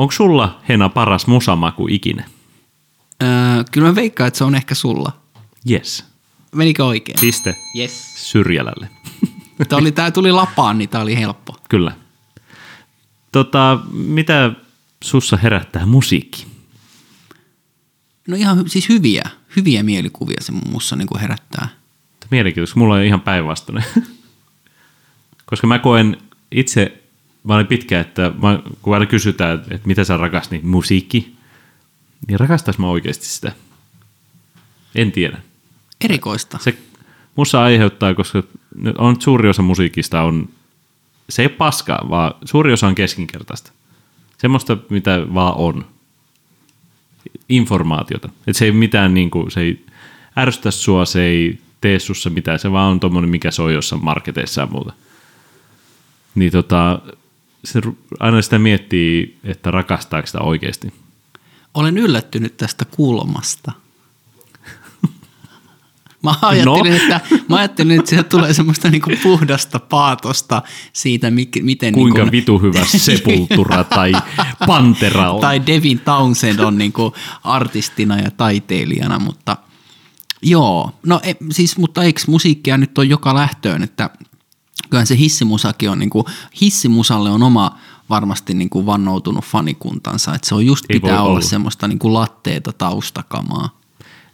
Onko sulla, Hena, paras musamaku ikinä? Öö, kyllä mä veikkaan, että se on ehkä sulla. Yes. Menikö oikein? Piste Yes. Syrjälälle. Tämä, oli, tämä tuli lapaan, niin tämä oli helppo. Kyllä. Tota, mitä sussa herättää musiikki? No ihan siis hyviä, hyviä mielikuvia se mussa niin kuin herättää. Mielenkiintoista, mulla on ihan päinvastainen. Koska mä koen itse, mä olin pitkä, että mä, kun aina kysytään, että, mitä sä rakastat, niin musiikki, niin rakastais mä oikeasti sitä? En tiedä. Erikoista. Se mussa aiheuttaa, koska nyt on suuri osa musiikista on, se ei ole paskaa, vaan suuri osa on keskinkertaista. Semmoista, mitä vaan on. Informaatiota. Et se ei mitään, niin kuin, se ei ärsytä sua, se ei tee sussa mitään, se vaan on tommonen, mikä soi jossain marketeissa ja muuta. Niin tota, se aina sitä miettii, että rakastaako sitä oikeasti. Olen yllättynyt tästä kulmasta. Mä ajattelin, No. että, mä ajattelin, että sieltä tulee semmoista niinku puhdasta paatosta siitä, miten... Kuinka niinku, vitu hyvä Sepultura tai Pantera on. Tai Devin Townsend on niinku artistina ja taiteilijana, mutta joo. No e, siis, mutta eikö musiikkia nyt on joka lähtöön, että kyllähän se hissimusakin on, niinku, hissimusalle on oma varmasti niinku vannoutunut fanikuntansa, että se on just Ei pitää olla, olla. semmoista niinku latteeta taustakamaa.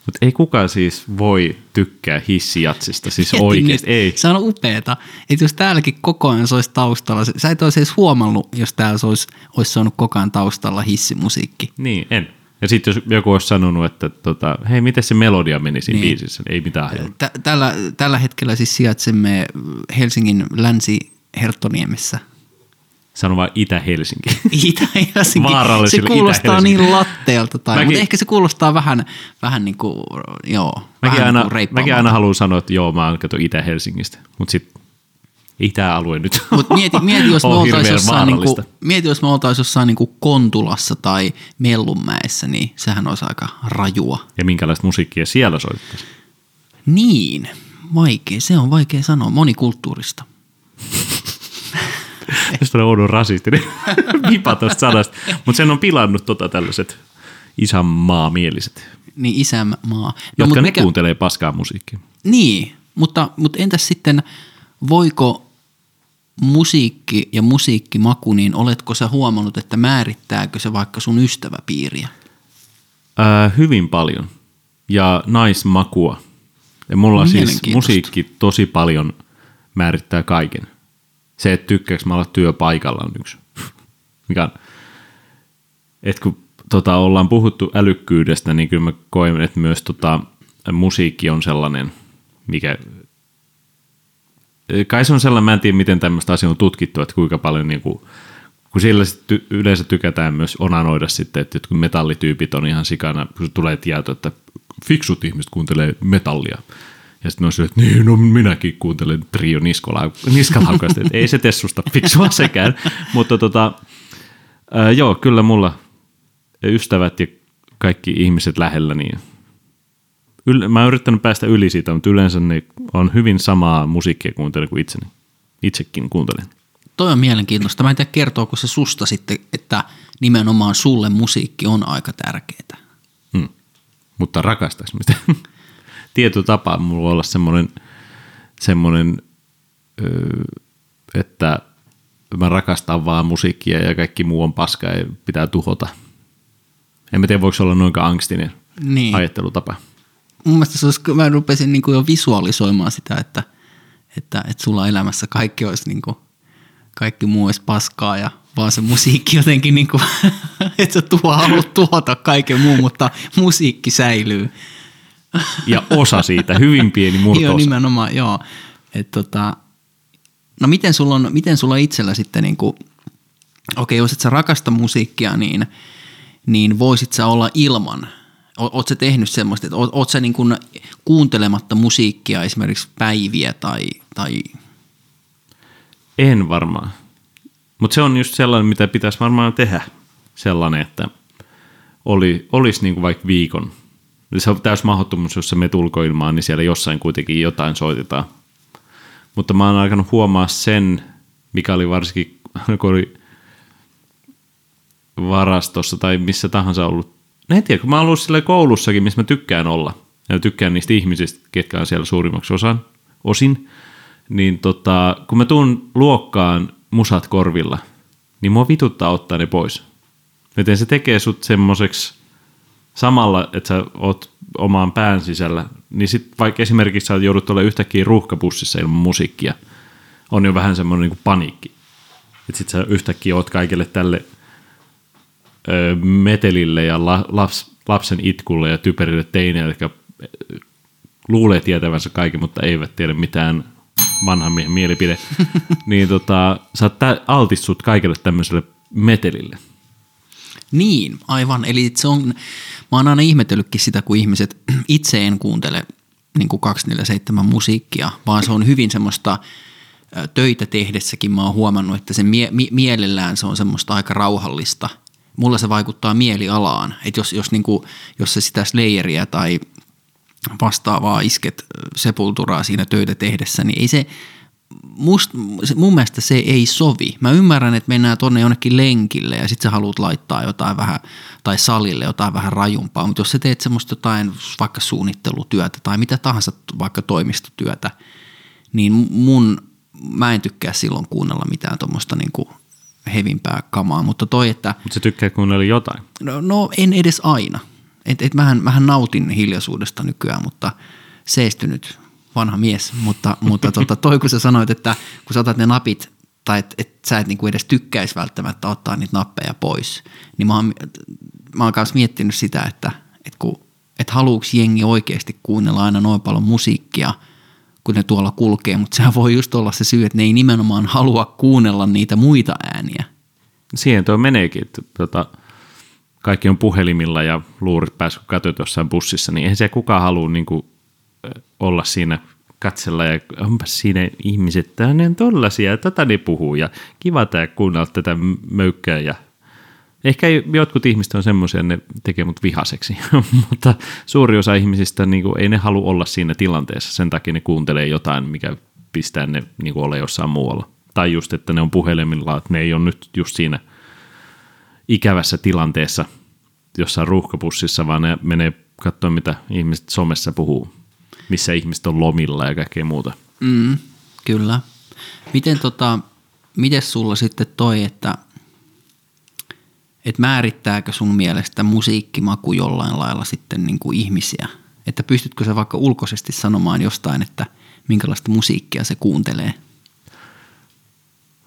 Mutta ei kukaan siis voi tykkää hissijatsista, siis Mieti oikeasti nyt, ei. Se on upeeta, että jos täälläkin koko ajan se olisi taustalla, sä et olisi edes huomannut, jos täällä se olisi, olisi saanut koko ajan taustalla hissimusiikki. Niin, en. Ja sitten jos joku olisi sanonut, että tota, hei, miten se melodia meni siinä Niin. biisissä, ei mitään hajua. Tä- tällä, tällä hetkellä siis sijaitsemme Helsingin länsi-Herttoniemessä. Sano vaan Itä-Helsinki. Itä-Helsinki. Se kuulostaa Itä-Helsinki. niin latteelta, tai, Mäkin- mutta ehkä se kuulostaa vähän, vähän niin kuin, joo, Mäkin vähän aina, niin kuin mäkin aina haluan sanoa, että joo, mä oon kato Itä-Helsingistä, mutta sitten Itä-alue nyt Mutta mieti, mieti, jos me on oltaisiin jossain, niinku, mieti, jos me oltaisiin jossain niinku Kontulassa tai Mellunmäessä, niin sehän olisi aika rajua. Ja minkälaista musiikkia siellä soittaisi. Niin, vaikea, se on vaikea sanoa, monikulttuurista. Jos tulee oudon rasistinen vipa tuosta sanasta. Mutta sen on pilannut tota tällaiset isänmaamieliset, Niin isänmaa. no, jotka mut ne mikä, kuuntelee paskaa musiikkia. Niin, mutta, mutta entäs sitten, voiko musiikki ja musiikkimaku, niin oletko sä huomannut, että määrittääkö se vaikka sun ystäväpiiriä? Ää, hyvin paljon. Ja naismakua. Ja mulla siis musiikki tosi paljon määrittää kaiken. Se, että tykkääks mä olla työpaikalla on yksi. Mikä on, että kun tota, ollaan puhuttu älykkyydestä, niin kyllä mä koen, että myös tota, musiikki on sellainen, mikä kai se on sellainen, mä en tiedä miten tämmöistä asiaa on tutkittu, että kuinka paljon niin kuin, kun sillä sit ty- yleensä tykätään myös onanoida sitten, että jotkut metallityypit on ihan sikana, kun tulee tieto, että fiksut ihmiset kuuntelee metallia. Ja sitten on sille, että niin, no minäkin kuuntelen trio niskalaukasta, että ei se tee susta fiksua sekään. Mutta tota, ää, joo, kyllä mulla ystävät ja kaikki ihmiset lähellä, niin yl- mä oon yrittänyt päästä yli siitä, mutta yleensä ne on hyvin samaa musiikkia kuuntelen kuin itseni. Itsekin kuuntelen. Toi on mielenkiintoista. Mä en tiedä, kertooko se susta sitten, että nimenomaan sulle musiikki on aika tärkeää. Hmm. Mutta rakastais mitä. Tietty tapa mulla olla semmoinen, semmoinen öö, että mä rakastan vaan musiikkia ja kaikki muu on paskaa ja pitää tuhota. En mä tiedä, voiko se olla noinkaan angstinen Niin. ajattelutapa. Mun mielestä se olisi, mä rupesin niin kuin jo visualisoimaan sitä, että, että, että sulla elämässä kaikki olisi niin kuin, kaikki muu olisi paskaa ja vaan se musiikki jotenkin, niin kuin, että sä tuo, haluat tuhota kaiken muun, mutta musiikki säilyy. Ja osa siitä, hyvin pieni Joo, murto nimenomaan, joo. Et tota, no miten sulla, on, miten sulla itsellä sitten, niin kuin, okei, jos et sä rakasta musiikkia, niin, niin voisit sä olla ilman. O- Oot sä tehnyt semmoista, että oot sä niin kuin kuuntelematta musiikkia esimerkiksi päiviä tai, tai En varmaan. Mutta se on just sellainen, mitä pitäisi varmaan tehdä. Sellainen, että oli, olisi niinku vaikka viikon. Se on täys mahdottomuus, jos menet ulkoilmaan, niin siellä jossain kuitenkin jotain soitetaan. Mutta mä oon alkanut huomaa sen, mikä oli varsinkin, kun oli varastossa tai missä tahansa ollut. En tiedä, kun mä oon ollut koulussakin, missä mä tykkään olla. Ja tykkään niistä ihmisistä, ketkä on siellä suurimmaksi osan, osin. Niin tota, kun mä tuun luokkaan musat korvilla, niin mua vituttaa ottaa ne pois. Joten se tekee sut semmoiseksi samalla, että sä oot omaan pään sisällä, niin sit vaikka esimerkiksi sä joudut olemaan yhtäkkiä ruuhkabussissa ilman musiikkia, on jo vähän semmoinen niin paniikki. Että sit sä yhtäkkiä oot kaikille tälle metelille ja la, laps, lapsen itkulle ja typerille teineille, jotka luulee tietävänsä kaiken, mutta eivät tiedä mitään vanhan miehen mielipide, niin tota, sä altistut kaikille tämmöiselle metelille. Niin, aivan. Eli se on, mä oon aina ihmetellytkin sitä, kun ihmiset itse en kuuntele niin kuin 247 musiikkia, vaan se on hyvin semmoista töitä tehdessäkin mä oon huomannut, että se mie- mi- mielellään se on semmoista aika rauhallista. Mulla se vaikuttaa mielialaan, että jos, jos, niin kuin, jos se sitä Slayeria tai vastaavaa isket sepulturaa siinä töitä tehdessä, niin ei se, must, mun mielestä se ei sovi. Mä ymmärrän, että mennään tonne jonnekin lenkille ja sit sä haluat laittaa jotain vähän, tai salille jotain vähän rajumpaa, mutta jos sä teet semmoista jotain vaikka suunnittelutyötä tai mitä tahansa vaikka toimistotyötä, niin mun, mä en tykkää silloin kuunnella mitään tuommoista niinku hevimpää kamaa, mutta toi, että... Mutta se tykkää kuunnella jotain. No, no en edes aina. Et, et mähän, mähän nautin hiljaisuudesta nykyään, mutta seestynyt vanha mies, mutta, mutta tota, toi kun sä sanoit, että kun sä otat ne napit tai että et sä et niinku edes tykkäisi välttämättä ottaa niitä nappeja pois, niin mä oon, mä oon kanssa miettinyt sitä, että et kun, et haluuks jengi oikeasti kuunnella aina noin paljon musiikkia, kun ne tuolla kulkee, mutta sehän voi just olla se syy, että ne ei nimenomaan halua kuunnella niitä muita ääniä. Siihen tuo meneekin, että tota, kaikki on puhelimilla ja luurit päässyt katsot jossain bussissa, niin eihän se kukaan halua niin kuin, olla siinä katsella ja onpa siinä ihmiset, ne on tollasia ja tätä ne puhuu ja kiva tämä kuunnella tätä möykkää ja ehkä jotkut ihmiset on semmoisia, ne tekee mut vihaseksi, mutta suuri osa ihmisistä niin kuin, ei ne halua olla siinä tilanteessa, sen takia ne kuuntelee jotain, mikä pistää ne niin kuin, ole jossain muualla. Tai just, että ne on puhelimilla, että ne ei ole nyt just siinä ikävässä tilanteessa jossain ruuhkapussissa, vaan ne menee katsoa, mitä ihmiset somessa puhuu missä ihmiset on lomilla ja kaikkea muuta. Mm, kyllä. Miten tota, miten sulla sitten toi, että et määrittääkö sun mielestä musiikkimaku jollain lailla sitten niin kuin ihmisiä? Että pystytkö sä vaikka ulkoisesti sanomaan jostain, että minkälaista musiikkia se kuuntelee?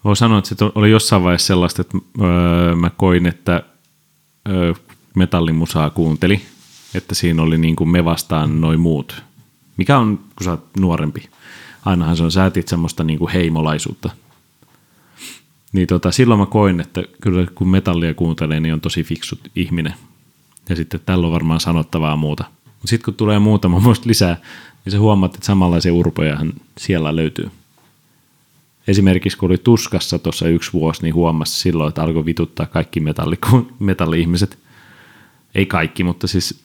Voin sanoa, että se oli jossain vaiheessa sellaista, että öö, mä koin, että öö, metallimusaa kuunteli, että siinä oli niin kuin me vastaan noin muut mikä on, kun sä oot nuorempi? Ainahan se on, sä etit semmoista niin kuin heimolaisuutta. Niin tota, silloin mä koin, että kyllä kun metallia kuuntelee, niin on tosi fiksut ihminen. Ja sitten tällä on varmaan sanottavaa muuta. Mutta sitten kun tulee muutama muista lisää, niin sä huomaat, että samanlaisia urpojahan siellä löytyy. Esimerkiksi kun oli tuskassa tuossa yksi vuosi, niin huomasi silloin, että alkoi vituttaa kaikki metalli, metalli-ihmiset. Ei kaikki, mutta siis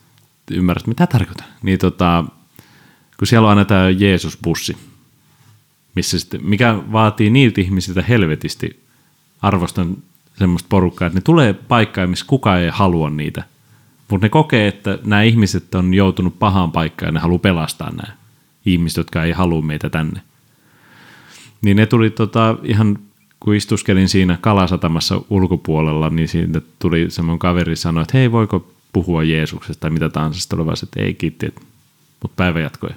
ymmärrät, mitä tarkoitan. Niin tota, kun siellä on aina tämä Jeesus-bussi, missä sitten, mikä vaatii niiltä ihmisiltä helvetisti arvostan semmoista porukkaa, että ne tulee paikkaan, missä kukaan ei halua niitä. Mutta ne kokee, että nämä ihmiset on joutunut pahaan paikkaan ja ne haluaa pelastaa nämä ihmiset, jotka ei halua meitä tänne. Niin ne tuli tota, ihan, kun istuskelin siinä kalasatamassa ulkopuolella, niin siitä tuli semmoinen kaveri sanoi, että hei, voiko puhua Jeesuksesta tai mitä tahansa. Sitten oli vaan, että ei kiitti, mutta päivä jatkoi.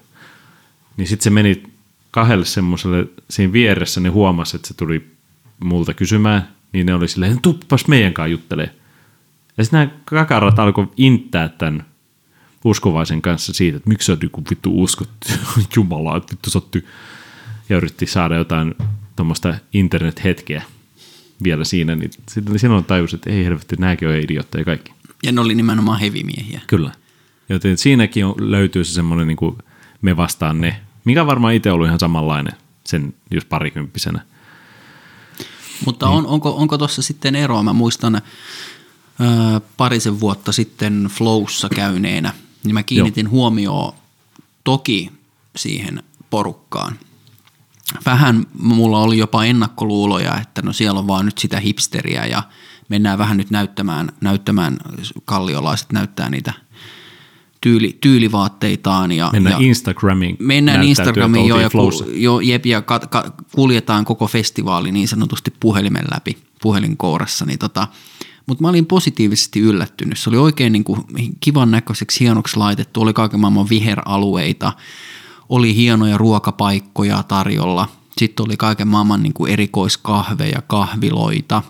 Niin sitten se meni kahdelle semmoiselle siinä vieressä, ne huomasi, että se tuli multa kysymään, niin ne oli silleen, tuppas meidän kanssa juttelee. Ja sitten nämä kakarat alkoi inttää tämän uskovaisen kanssa siitä, että miksi sä joku vittu uskot Jumalaa, että vittu sotty. Ja yritti saada jotain tuommoista internet-hetkeä vielä siinä, niin sitten silloin tajus, että ei helvetti, nämäkin on idiootteja kaikki. Ja ne oli nimenomaan hevimiehiä. Kyllä. Joten siinäkin on, löytyy se semmoinen niin kuin me vastaan ne mikä varmaan itse ollut ihan samanlainen sen just parikymppisenä. Mutta niin. on, onko, onko tuossa sitten eroa? Mä muistan ö, parisen vuotta sitten Flowssa käyneenä, niin mä kiinnitin huomioon toki siihen porukkaan. Vähän mulla oli jopa ennakkoluuloja, että no siellä on vaan nyt sitä hipsteriä ja mennään vähän nyt näyttämään, näyttämään kalliolaiset näyttää niitä tyyli, tyylivaatteitaan. Ja, Mennään ja Instagramiin. Mennään Instagramiin jo ja, ku, jo jep, ja ka, ka, kuljetaan koko festivaali niin sanotusti puhelimen läpi, puhelinkourassa. Niin tota, mutta mä olin positiivisesti yllättynyt. Se oli oikein niin kuin kivan näköiseksi, hienoksi laitettu. Oli kaiken maailman viheralueita, oli hienoja ruokapaikkoja tarjolla. Sitten oli kaiken maailman niin kuin erikoiskahveja, kahviloita.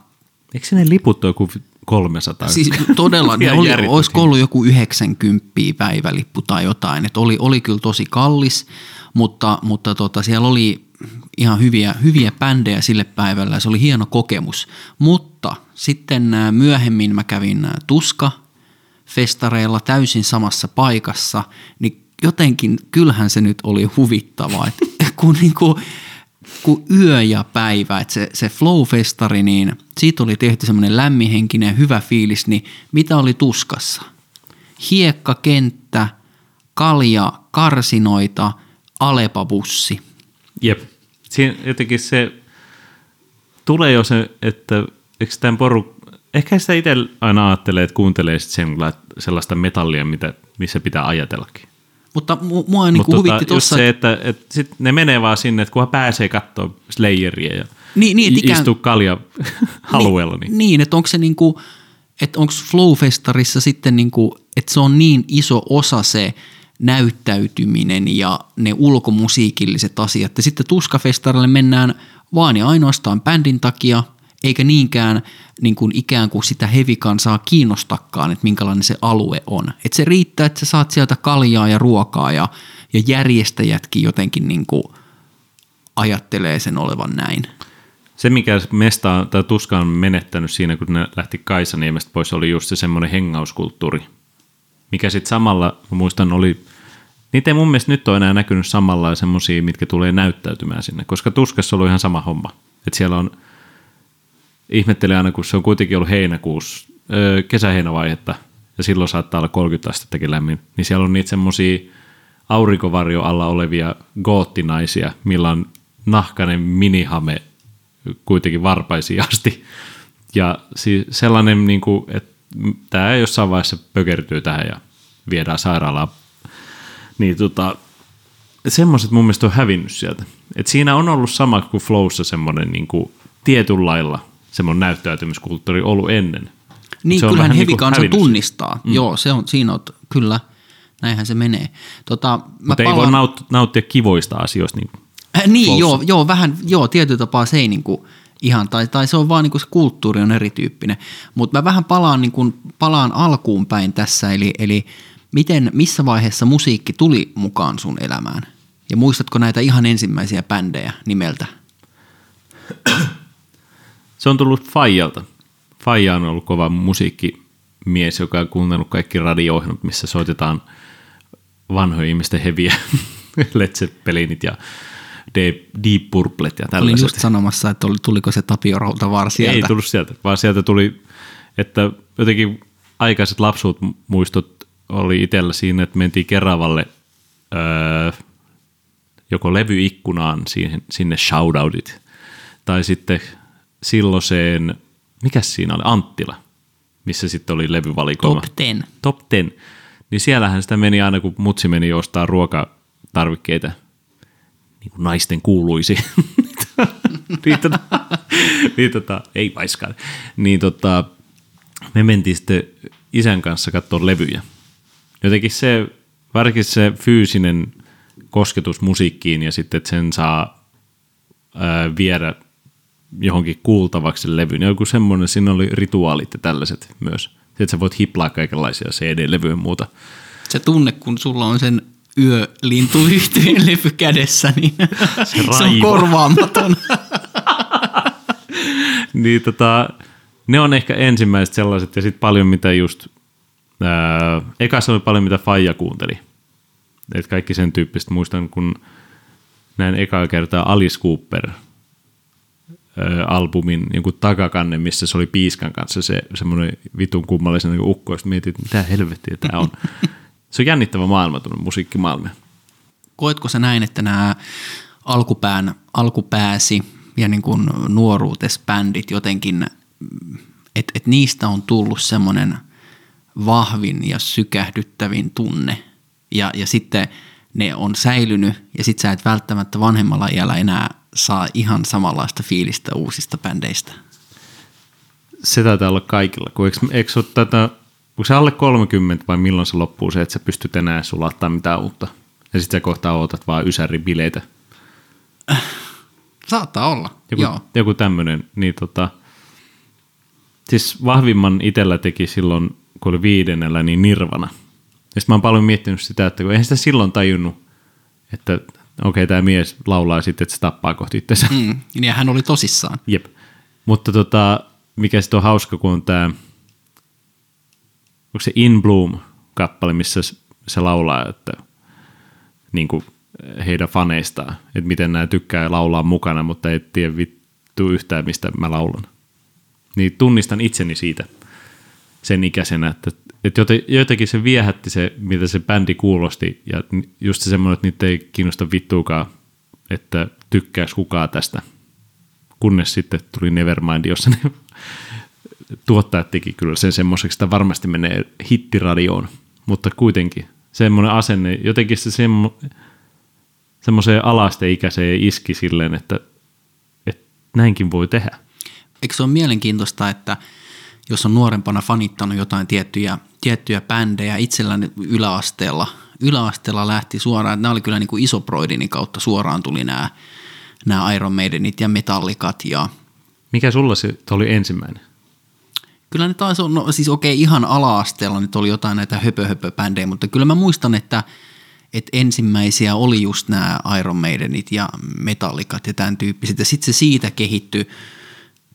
Eikö ne liput ole joku 300? Siis todella, ne oli, olisiko ollut joku 90 päivälippu tai jotain. Et oli, oli kyllä tosi kallis, mutta, mutta tota, siellä oli ihan hyviä, hyviä bändejä sille päivälle ja se oli hieno kokemus. Mutta sitten myöhemmin mä kävin Tuska festareilla täysin samassa paikassa, niin jotenkin kyllähän se nyt oli huvittavaa, että kun niinku, kun yö ja päivä, että se, se Flow-festari, niin siitä oli tehty semmoinen lämminhenkinen ja hyvä fiilis, niin mitä oli tuskassa? Hiekkakenttä, kalja, karsinoita, Alepa-bussi. Jep. Siinä jotenkin se tulee jo se, että eikö tämän poru... Ehkä sitä itse aina ajattelee, että kuuntelee sit sen, sellaista metallia, mitä, missä pitää ajatellakin. Mutta mu- mua niin Mutta huvitti tota, tuossa, se, että, että sit ne menee vaan sinne, että kunhan pääsee katsoa Slayeria ja Niin, niin, ikään- istuu kalja alueella. Niin, Niin, että onko se niinku, että onko Flowfestarissa sitten niinku, että se on niin iso osa se näyttäytyminen ja ne ulkomusiikilliset asiat. Ja sitten Tuskafestarille mennään vaan ja ainoastaan bändin takia, eikä niinkään niin kuin ikään kuin sitä hevikansaa kiinnostakaan, että minkälainen se alue on. Että se riittää, että sä saat sieltä kaljaa ja ruokaa ja, ja järjestäjätkin jotenkin niin kuin ajattelee sen olevan näin. Se, mikä mesta tai tuska on menettänyt siinä, kun ne lähti Kaisaniemestä pois, oli just se semmoinen hengauskulttuuri. Mikä sitten samalla, mä muistan, oli, niitä ei mun mielestä nyt ole enää näkynyt samalla semmoisia, mitkä tulee näyttäytymään sinne, koska tuskassa on ollut ihan sama homma. Että siellä on, ihmettelee aina, kun se on kuitenkin ollut heinäkuussa, öö, kesäheinävaihetta, ja silloin saattaa olla 30 astettakin lämmin, niin siellä on niitä semmoisia aurinkovarjo alla olevia goottinaisia, millä on nahkainen minihame kuitenkin varpaisiin asti. Ja siis sellainen, niin kuin, että tämä jossain vaiheessa pökertyy tähän ja viedään sairaalaan. Niin tota, semmoiset mun mielestä on hävinnyt sieltä. Et siinä on ollut sama kuin Flowssa semmoinen niin kuin tietynlailla semmoinen näyttäytymiskulttuuri ollut ennen. Niin, Se kyllähän vähän niinku hevikansa hävinnyt tunnistaa. Mm. Joo, se on, siinä on, kyllä, näinhän se menee. Tota, mä Mutta ei voi naut, nauttia kivoista asioista. Niin Äh, niin, joo, joo, vähän, joo, tietyllä tapaa se ei niinku ihan, tai, tai se on vaan niinku se kulttuuri on erityyppinen. Mutta mä vähän palaan, niinku, palaan alkuun päin tässä, eli, eli miten, missä vaiheessa musiikki tuli mukaan sun elämään? Ja muistatko näitä ihan ensimmäisiä bändejä nimeltä? Se on tullut Fajalta. Faija on ollut kova musiikkimies, joka on kuunnellut kaikki radio missä soitetaan vanhojen ihmisten heviä Led Zeppelinit ja Deep, Deep Purplet ja Olin tällaiset. just sanomassa, että tuliko se Tapio Rautavaara sieltä. Ei tullut sieltä, vaan sieltä tuli, että jotenkin aikaiset lapsuut muistot oli itsellä siinä, että mentiin Keravalle öö, joko levyikkunaan siihen, sinne shoutoutit, tai sitten silloiseen, mikä siinä oli, Anttila, missä sitten oli levyvalikoima. Top 10. Top 10. Niin siellähän sitä meni aina, kun mutsi meni ostaa ruokatarvikkeita, niin kuin naisten kuuluisi. niin, tota, niin tota, ei vaiskaan. Niin tota, me mentiin sitten isän kanssa katsoa levyjä. Jotenkin se, varsinkin se fyysinen kosketus musiikkiin ja sitten, että sen saa ää, viedä johonkin kuultavaksi levyyn. Joku semmoinen, siinä oli rituaalit ja tällaiset myös. Että sä voit hiplaa kaikenlaisia CD-levyjä ja muuta. Se tunne, kun sulla on sen yölintuyhtyjen levy kädessä, niin se, se on korvaamaton. niin tota, ne on ehkä ensimmäiset sellaiset ja sitten paljon mitä just, ää, ekassa oli paljon mitä Faija kuunteli. Et kaikki sen tyyppistä. Muistan, kun näin ekaa kertaa Alice Cooper albumin jonkun takakannen, missä se oli Piiskan kanssa se semmoinen vitun kummallisen niin ukko, ja sitten mietin, että mitä helvettiä tämä on. se on jännittävä maailma, tuonne musiikkimaailma. Koetko sä näin, että nämä alkupään, alkupääsi ja niin kuin nuoruutes bändit jotenkin että et niistä on tullut semmoinen vahvin ja sykähdyttävin tunne. Ja, ja sitten ne on säilynyt ja sit sä et välttämättä vanhemmalla iällä enää saa ihan samanlaista fiilistä uusista bändeistä. Se taitaa olla kaikilla. Kun eikö, eikö ole tätä, kun se alle 30 vai milloin se loppuu se, että sä pystyt enää sulattaa mitään uutta? Ja sitten sä kohtaa ootat vaan ysäribileitä. Saattaa olla, Joku, joo. joku tämmöinen. Niin tota, siis vahvimman itellä teki silloin, kun oli viidennellä, niin Nirvana. Ja sitten mä oon paljon miettinyt sitä, että kun eihän sitä silloin tajunnut, että okei, okay, tämä mies laulaa sitten, että se tappaa kohti itsensä. Mm, ja hän oli tosissaan. Jep. Mutta tota, mikä sitten on hauska, kun on tämä, onko se In Bloom-kappale, missä se laulaa, että niin kuin heidän faneistaan, että miten nämä tykkää laulaa mukana, mutta ei tiedä vittu yhtään, mistä mä laulan. Niin tunnistan itseni siitä sen ikäisenä, että, jote- jotenkin se viehätti se, mitä se bändi kuulosti, ja just se semmoinen, että niitä ei kiinnosta vittuukaan, että tykkääks kukaan tästä kunnes sitten tuli Nevermind, jossa ne tuottajat teki kyllä sen semmoiseksi, että varmasti menee hittiradioon, mutta kuitenkin semmoinen asenne, jotenkin se semmo, semmoiseen alasteikäiseen iski silleen, että, että näinkin voi tehdä. Eikö se ole mielenkiintoista, että jos on nuorempana fanittanut jotain tiettyjä, tiettyjä bändejä itselläni yläasteella, yläasteella lähti suoraan, että nämä oli kyllä niin kuin isoproidinin kautta suoraan tuli nämä, nämä Iron Maidenit ja Metallicat ja Mikä sulla se oli ensimmäinen? Kyllä ne taisi olla, no siis okei ihan ala-asteella nyt oli jotain näitä höpö-höpö-bändejä, mutta kyllä mä muistan, että, että ensimmäisiä oli just nämä Iron Maidenit ja Metallicat ja tämän tyyppiset. Ja sitten se siitä kehittyi,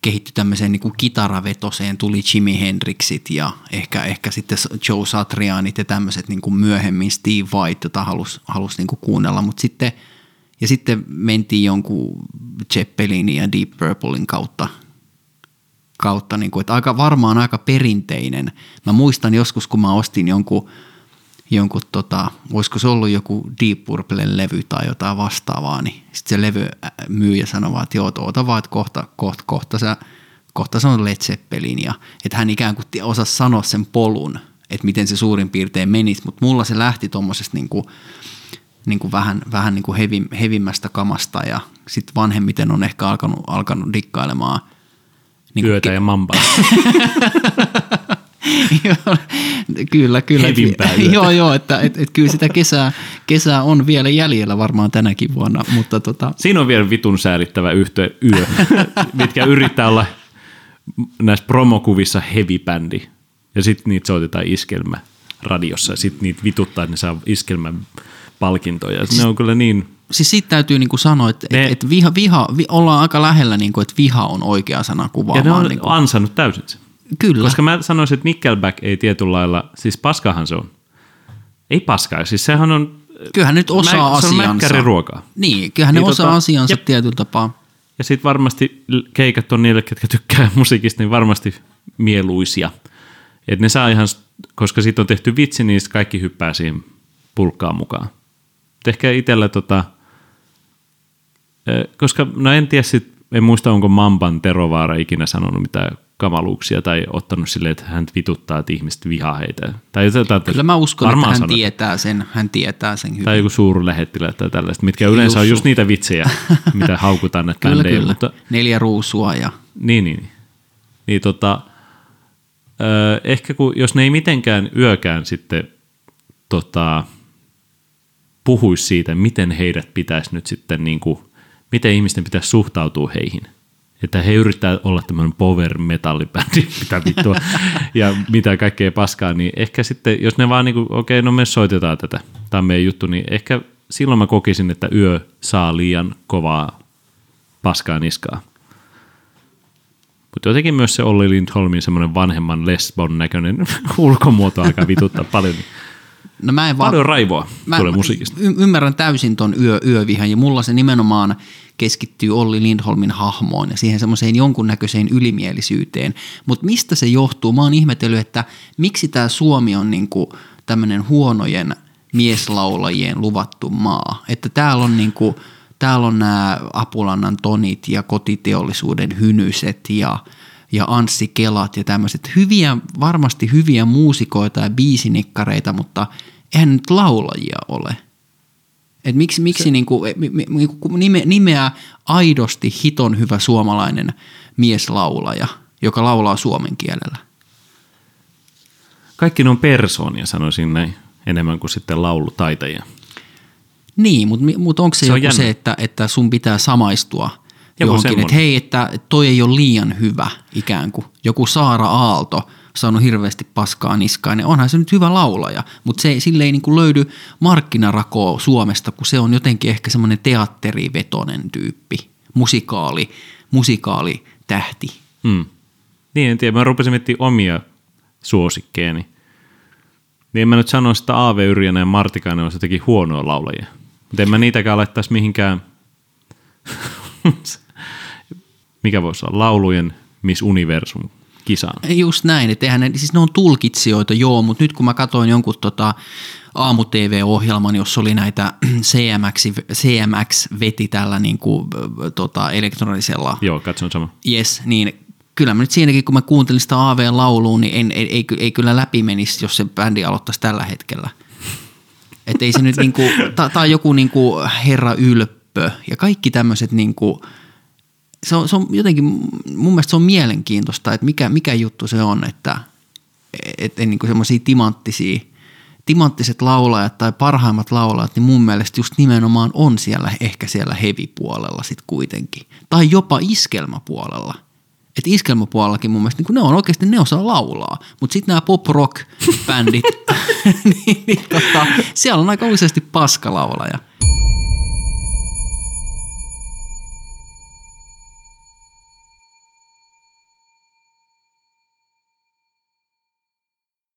kehittyi tämmöiseen niin kuin kitaravetoseen, tuli Jimi Hendrixit ja ehkä, ehkä sitten Joe Satrianit ja tämmöiset niin kuin myöhemmin Steve White, jota halusi halus niin kuin kuunnella, mutta sitten ja sitten mentiin jonkun Zeppelinin ja Deep Purplein kautta kautta, niin kuin, että aika, varmaan aika perinteinen. Mä muistan joskus, kun mä ostin jonkun, jonkun tota, olisiko se ollut joku Deep Purplen levy tai jotain vastaavaa, niin sitten se levy myyjä sanoi vaan, että joo, oota vaan, että kohta, kohta, kohta, sä, kohta se on Led Zeppelin, ja että hän ikään kuin osasi sanoa sen polun, että miten se suurin piirtein menisi, mutta mulla se lähti tuommoisesta niin kuin, niin kuin vähän, vähän niin kuin hevi, hevimmästä kamasta ja sitten vanhemmiten on ehkä alkanut, alkanut dikkailemaan Niin Yötä ja mambaa. Kyllä, kyllä. Joo, joo, että et, et kyllä sitä kesää, kesää on vielä jäljellä varmaan tänäkin vuonna, mutta tota, Siinä on vielä vitun säälittävä yhteen yö, mitkä yrittää olla näissä promokuvissa heavy-bändi. Ja sitten niitä soitetaan iskelmä radiossa ja sitten niitä vituttaa, että ne saa iskelmän palkintoja. Ne on kyllä niin, siis siitä täytyy niinku sanoa, että Ne- et, et viha, viha, vi, ollaan aika lähellä, niinku, että viha on oikea sana ja kuvaamaan. ne on niinku. ansannut täysin sen. Kyllä, Koska mä sanoisin, että Nickelback ei tietyllä lailla, siis paskahan se on. Ei paskaa, siis sehän on... kyllähän nyt osaa Mä- se on asiansa. mäkkäriruokaa. Niin, kyllähän ne Niin osaa tota- asiansa jep. tietyllä tapaa. Ja sitten varmasti keikat on niille, ketkä tykkää musiikista, niin varmasti mieluisia. Et ne saa ihan, koska siitä on tehty vitsi, niin kaikki hyppää siihen pulkkaan mukaan. Et ehkä itsellä tota, koska no en tiedä sit, en muista onko Mamban Terovaara ikinä sanonut mitään kamaluuksia tai ottanut silleen, että hän vituttaa, että ihmiset vihaa heitä. Tai jotain, Kyllä mä uskon, että hän sanoo. tietää sen, hän tietää sen hyvin. Tai joku suurlähettilä tai tällaista, mitkä yleensä on Jussu. just niitä vitsejä, mitä haukutaan näitä Kyllä, bändejä. kyllä. Mutta Neljä ruusua ja niin, niin. Niin tota, ö, ehkä kun, jos ne ei mitenkään yökään sitten tota, puhuisi siitä, miten heidät pitäisi nyt sitten, niin kuin, miten ihmisten pitäisi suhtautua heihin. Että he yrittää olla tämmöinen power metallibändi, mitä vittua, ja mitä kaikkea paskaa, niin ehkä sitten, jos ne vaan niin kuin, okei, okay, no me soitetaan tätä, tämä on meidän juttu, niin ehkä silloin mä kokisin, että yö saa liian kovaa paskaa niskaa. Mutta jotenkin myös se Olli Lindholmin semmoinen vanhemman lesbon näköinen ulkomuoto alkaa vituttaa paljon. no mä en vaan, Paljon raivoa Mä, tulee musiikista. y- ymmärrän täysin ton yö, yövihan ja mulla se nimenomaan keskittyy Olli Lindholmin hahmoon ja siihen semmoiseen jonkunnäköiseen ylimielisyyteen. Mutta mistä se johtuu? Mä oon ihmetellyt, että miksi tämä Suomi on niinku tämmöinen huonojen mieslaulajien luvattu maa. Että täällä on niinku, täällä on nämä Apulannan tonit ja kotiteollisuuden hynyset ja ja Anssi Kelat ja tämmöiset hyviä, varmasti hyviä muusikoita ja biisinikkareita, mutta eihän nyt laulajia ole. Et miksi, miksi se, niinku, mi, niinku nime, nimeä aidosti hiton hyvä suomalainen mieslaulaja, joka laulaa suomen kielellä? Kaikki ne on persoonia, sanoisin näin, enemmän kuin sitten laulutaitajia. Niin, mutta, mutta onko se, se joku on se, että, että sun pitää samaistua joku johonkin, että hei, että toi ei ole liian hyvä ikään kuin. Joku Saara Aalto saanut hirveästi paskaa niskaan, niin onhan se nyt hyvä laulaja, mutta se, sille ei niin kuin löydy markkinarakoa Suomesta, kun se on jotenkin ehkä semmoinen teatterivetonen tyyppi, musikaali, musikaali tähti. Hmm. Niin, en tiedä. Mä rupesin miettimään omia suosikkeeni. Niin en mä nyt sano, että Aave Yrjänä ja Martikainen on jotenkin huonoa laulajia. Mutta en mä niitäkään laittaisi mihinkään, mikä voisi olla, laulujen Miss Universum kisaan. Just näin, että eihän ne, siis ne on tulkitsijoita, joo, mutta nyt kun mä katsoin jonkun tota, aamu-tv-ohjelman, jossa oli näitä CMX, CMX veti tällä niin kuin, tota, elektronisella. Joo, katson sama. Yes, niin kyllä mä nyt siinäkin, kun mä kuuntelin sitä AV-lauluun, niin en, ei, ei, ei kyllä läpi menisi, jos se bändi aloittaisi tällä hetkellä. Että ei se nyt niinku, tai joku niinku herra ylppö ja kaikki tämmöiset niinku, se on, se on jotenkin, mun mielestä se on mielenkiintoista, että mikä, mikä juttu se on, että et, et, niinku semmoisia timanttisia, timanttiset laulajat tai parhaimmat laulajat, niin mun mielestä just nimenomaan on siellä ehkä siellä heavy-puolella sitten kuitenkin. Tai jopa iskelmäpuolella – että iskelmäpuolellakin mun mielestä niin ne on oikeasti, ne osaa laulaa. Mutta sitten nämä pop-rock-bändit, niin, niin, tota, siellä on aika useasti paskalaulaja.